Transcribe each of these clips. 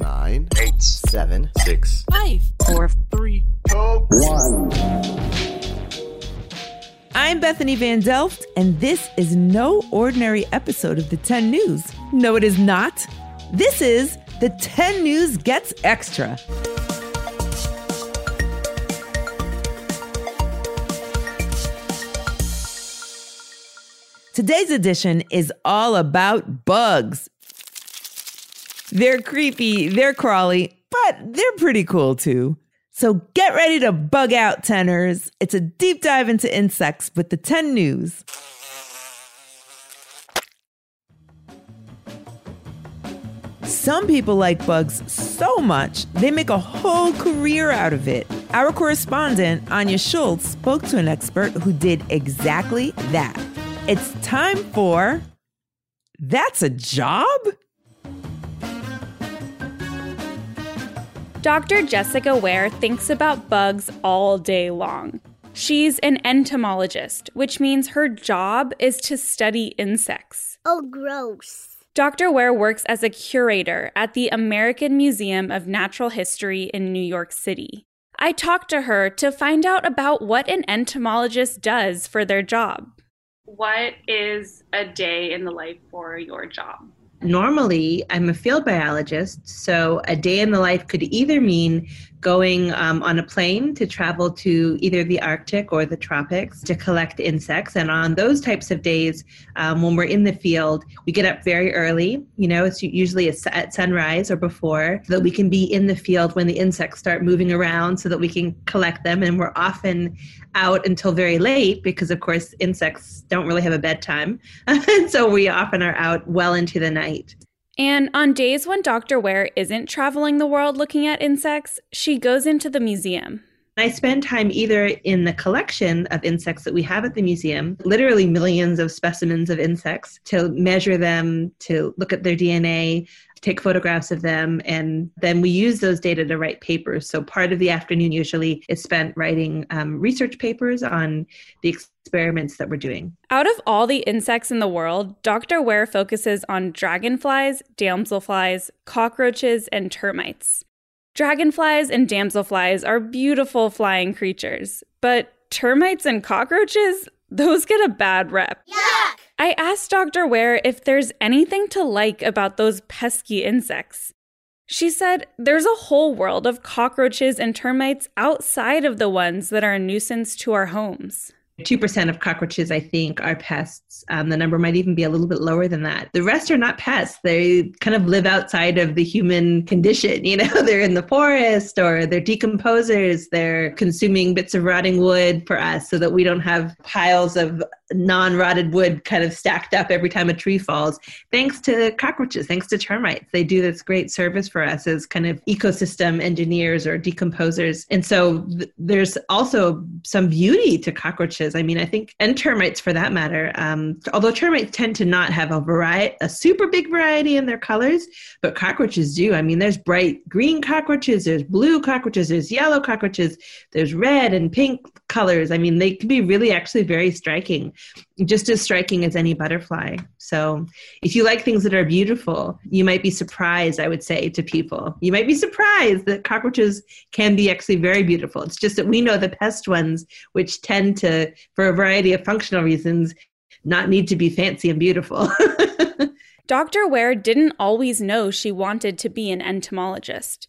nine, eight, seven, six, five, four, three, two, one. I'm Bethany Van Delft, and this is no ordinary episode of the 10 News. No, it is not. This is the 10 News Gets Extra. Today's edition is all about bugs. They're creepy, they're crawly, but they're pretty cool too. So get ready to bug out, tenors. It's a deep dive into insects with the 10 News. Some people like bugs so much, they make a whole career out of it. Our correspondent, Anya Schultz, spoke to an expert who did exactly that. It's time for That's a Job? Dr. Jessica Ware thinks about bugs all day long. She's an entomologist, which means her job is to study insects. Oh, gross. Dr. Ware works as a curator at the American Museum of Natural History in New York City. I talked to her to find out about what an entomologist does for their job. What is a day in the life for your job? Normally, I'm a field biologist, so a day in the life could either mean going um, on a plane to travel to either the Arctic or the tropics to collect insects. And on those types of days, um, when we're in the field, we get up very early. You know, it's usually at sunrise or before, so that we can be in the field when the insects start moving around so that we can collect them. And we're often out until very late because, of course, insects don't really have a bedtime. and so we often are out well into the night. And on days when Dr. Ware isn't traveling the world looking at insects, she goes into the museum. I spend time either in the collection of insects that we have at the museum, literally millions of specimens of insects, to measure them, to look at their DNA, take photographs of them, and then we use those data to write papers. So part of the afternoon usually is spent writing um, research papers on the experiments that we're doing. Out of all the insects in the world, Dr. Ware focuses on dragonflies, damselflies, cockroaches, and termites. Dragonflies and damselflies are beautiful flying creatures, but termites and cockroaches, those get a bad rep. Yuck! I asked Dr. Ware if there's anything to like about those pesky insects. She said there's a whole world of cockroaches and termites outside of the ones that are a nuisance to our homes. 2% of cockroaches, I think, are pests. Um, the number might even be a little bit lower than that. The rest are not pests. They kind of live outside of the human condition. You know, they're in the forest or they're decomposers. They're consuming bits of rotting wood for us so that we don't have piles of non rotted wood kind of stacked up every time a tree falls. Thanks to cockroaches, thanks to termites. They do this great service for us as kind of ecosystem engineers or decomposers. And so th- there's also some beauty to cockroaches. I mean, I think, and termites for that matter, um, although termites tend to not have a variety, a super big variety in their colors, but cockroaches do. I mean, there's bright green cockroaches, there's blue cockroaches, there's yellow cockroaches, there's red and pink colors. I mean, they can be really actually very striking just as striking as any butterfly. So, if you like things that are beautiful, you might be surprised, I would say, to people. You might be surprised that cockroaches can be actually very beautiful. It's just that we know the pest ones, which tend to, for a variety of functional reasons, not need to be fancy and beautiful. Dr. Ware didn't always know she wanted to be an entomologist.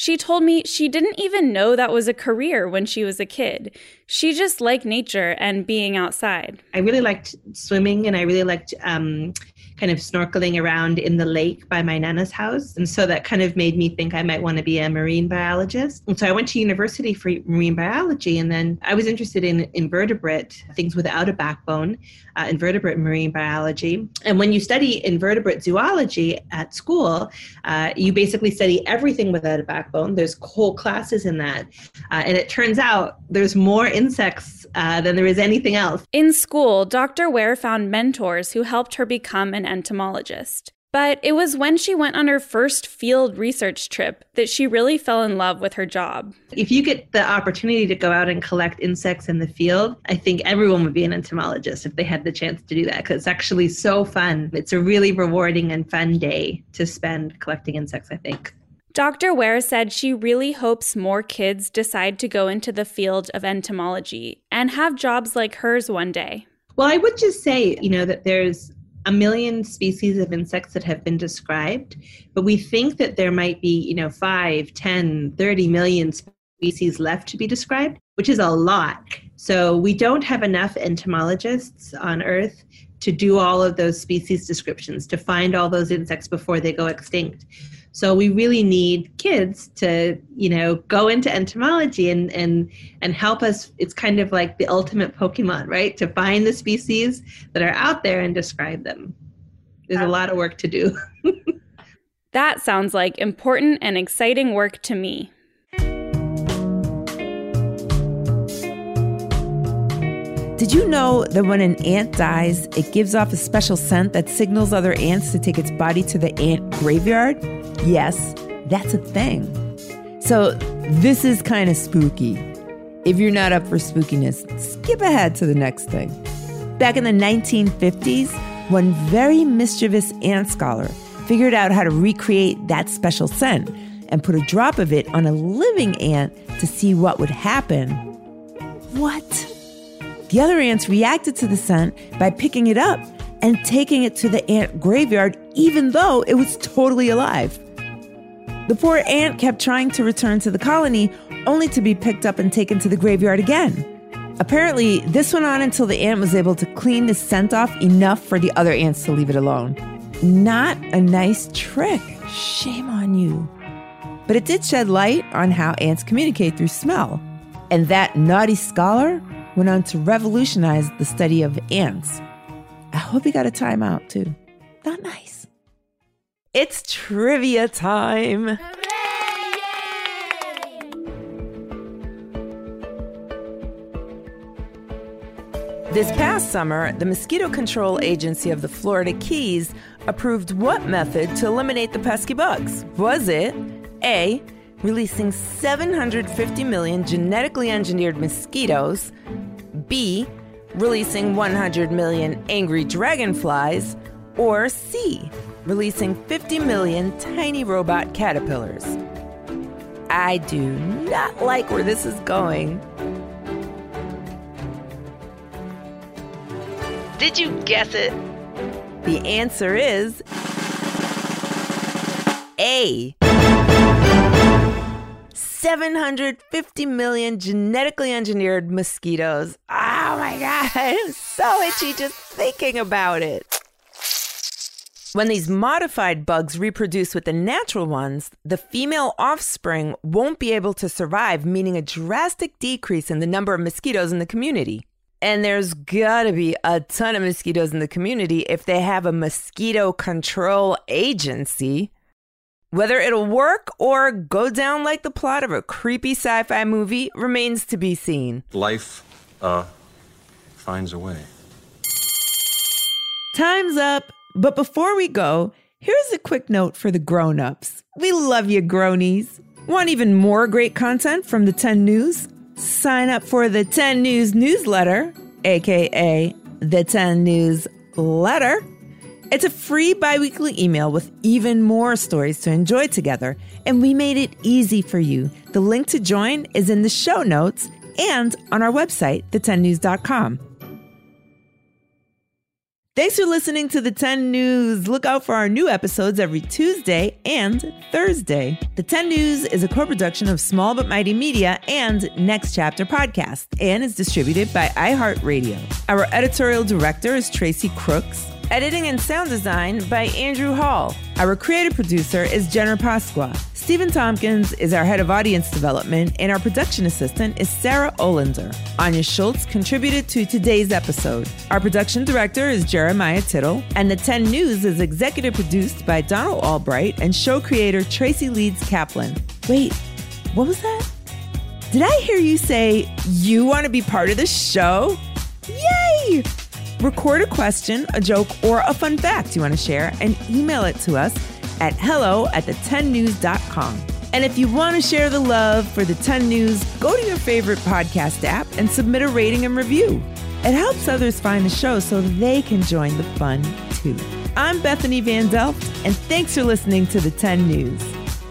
She told me she didn't even know that was a career when she was a kid. She just liked nature and being outside. I really liked swimming and I really liked um, kind of snorkeling around in the lake by my nana's house. And so that kind of made me think I might want to be a marine biologist. And so I went to university for marine biology. And then I was interested in invertebrate things without a backbone, uh, invertebrate marine biology. And when you study invertebrate zoology at school, uh, you basically study everything without a backbone. There's whole classes in that. Uh, and it turns out there's more insects uh, than there is anything else. In school, Dr. Ware found mentors who helped her become an entomologist. But it was when she went on her first field research trip that she really fell in love with her job. If you get the opportunity to go out and collect insects in the field, I think everyone would be an entomologist if they had the chance to do that because it's actually so fun. It's a really rewarding and fun day to spend collecting insects, I think. Dr. Ware said she really hopes more kids decide to go into the field of entomology and have jobs like hers one day. Well, I would just say, you know, that there's a million species of insects that have been described, but we think that there might be, you know, 5, 10, 30 million species left to be described, which is a lot. So we don't have enough entomologists on Earth to do all of those species descriptions, to find all those insects before they go extinct. So we really need kids to, you know, go into entomology and and and help us. It's kind of like the ultimate Pokemon, right? To find the species that are out there and describe them. There's a lot of work to do. that sounds like important and exciting work to me. Did you know that when an ant dies, it gives off a special scent that signals other ants to take its body to the ant graveyard? Yes, that's a thing. So, this is kind of spooky. If you're not up for spookiness, skip ahead to the next thing. Back in the 1950s, one very mischievous ant scholar figured out how to recreate that special scent and put a drop of it on a living ant to see what would happen. What? The other ants reacted to the scent by picking it up and taking it to the ant graveyard, even though it was totally alive. The poor ant kept trying to return to the colony, only to be picked up and taken to the graveyard again. Apparently, this went on until the ant was able to clean the scent off enough for the other ants to leave it alone. Not a nice trick. Shame on you. But it did shed light on how ants communicate through smell. And that naughty scholar went on to revolutionize the study of ants. I hope he got a timeout too. Not nice. It's trivia time. This past summer, the Mosquito Control Agency of the Florida Keys approved what method to eliminate the pesky bugs? Was it A, releasing 750 million genetically engineered mosquitoes, B, releasing 100 million angry dragonflies, or C, releasing 50 million tiny robot caterpillars. I do not like where this is going. Did you guess it? The answer is A. 750 million genetically engineered mosquitoes. Oh my god, I'm so itchy just thinking about it. When these modified bugs reproduce with the natural ones, the female offspring won't be able to survive, meaning a drastic decrease in the number of mosquitoes in the community. And there's gotta be a ton of mosquitoes in the community if they have a mosquito control agency. Whether it'll work or go down like the plot of a creepy sci fi movie remains to be seen. Life, uh, finds a way. Time's up. But before we go, here's a quick note for the grown-ups. We love you, gronies. Want even more great content from the 10 News? Sign up for the 10 News newsletter, aka the 10 News letter. It's a free biweekly email with even more stories to enjoy together, and we made it easy for you. The link to join is in the show notes and on our website, the10news.com. Thanks for listening to the 10 News. Look out for our new episodes every Tuesday and Thursday. The 10 News is a co production of Small But Mighty Media and Next Chapter Podcast and is distributed by iHeartRadio. Our editorial director is Tracy Crooks. Editing and sound design by Andrew Hall. Our creative producer is Jenner Pasqua. Stephen Tompkins is our head of audience development, and our production assistant is Sarah Olander. Anya Schultz contributed to today's episode. Our production director is Jeremiah Tittle, and the 10 News is executive produced by Donald Albright and show creator Tracy Leeds Kaplan. Wait, what was that? Did I hear you say you want to be part of the show? Yay! Record a question, a joke, or a fun fact you want to share and email it to us at hello at the10news.com. And if you want to share the love for the 10 News, go to your favorite podcast app and submit a rating and review. It helps others find the show so they can join the fun too. I'm Bethany Van Delft, and thanks for listening to the 10 News.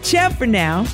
Ciao for now.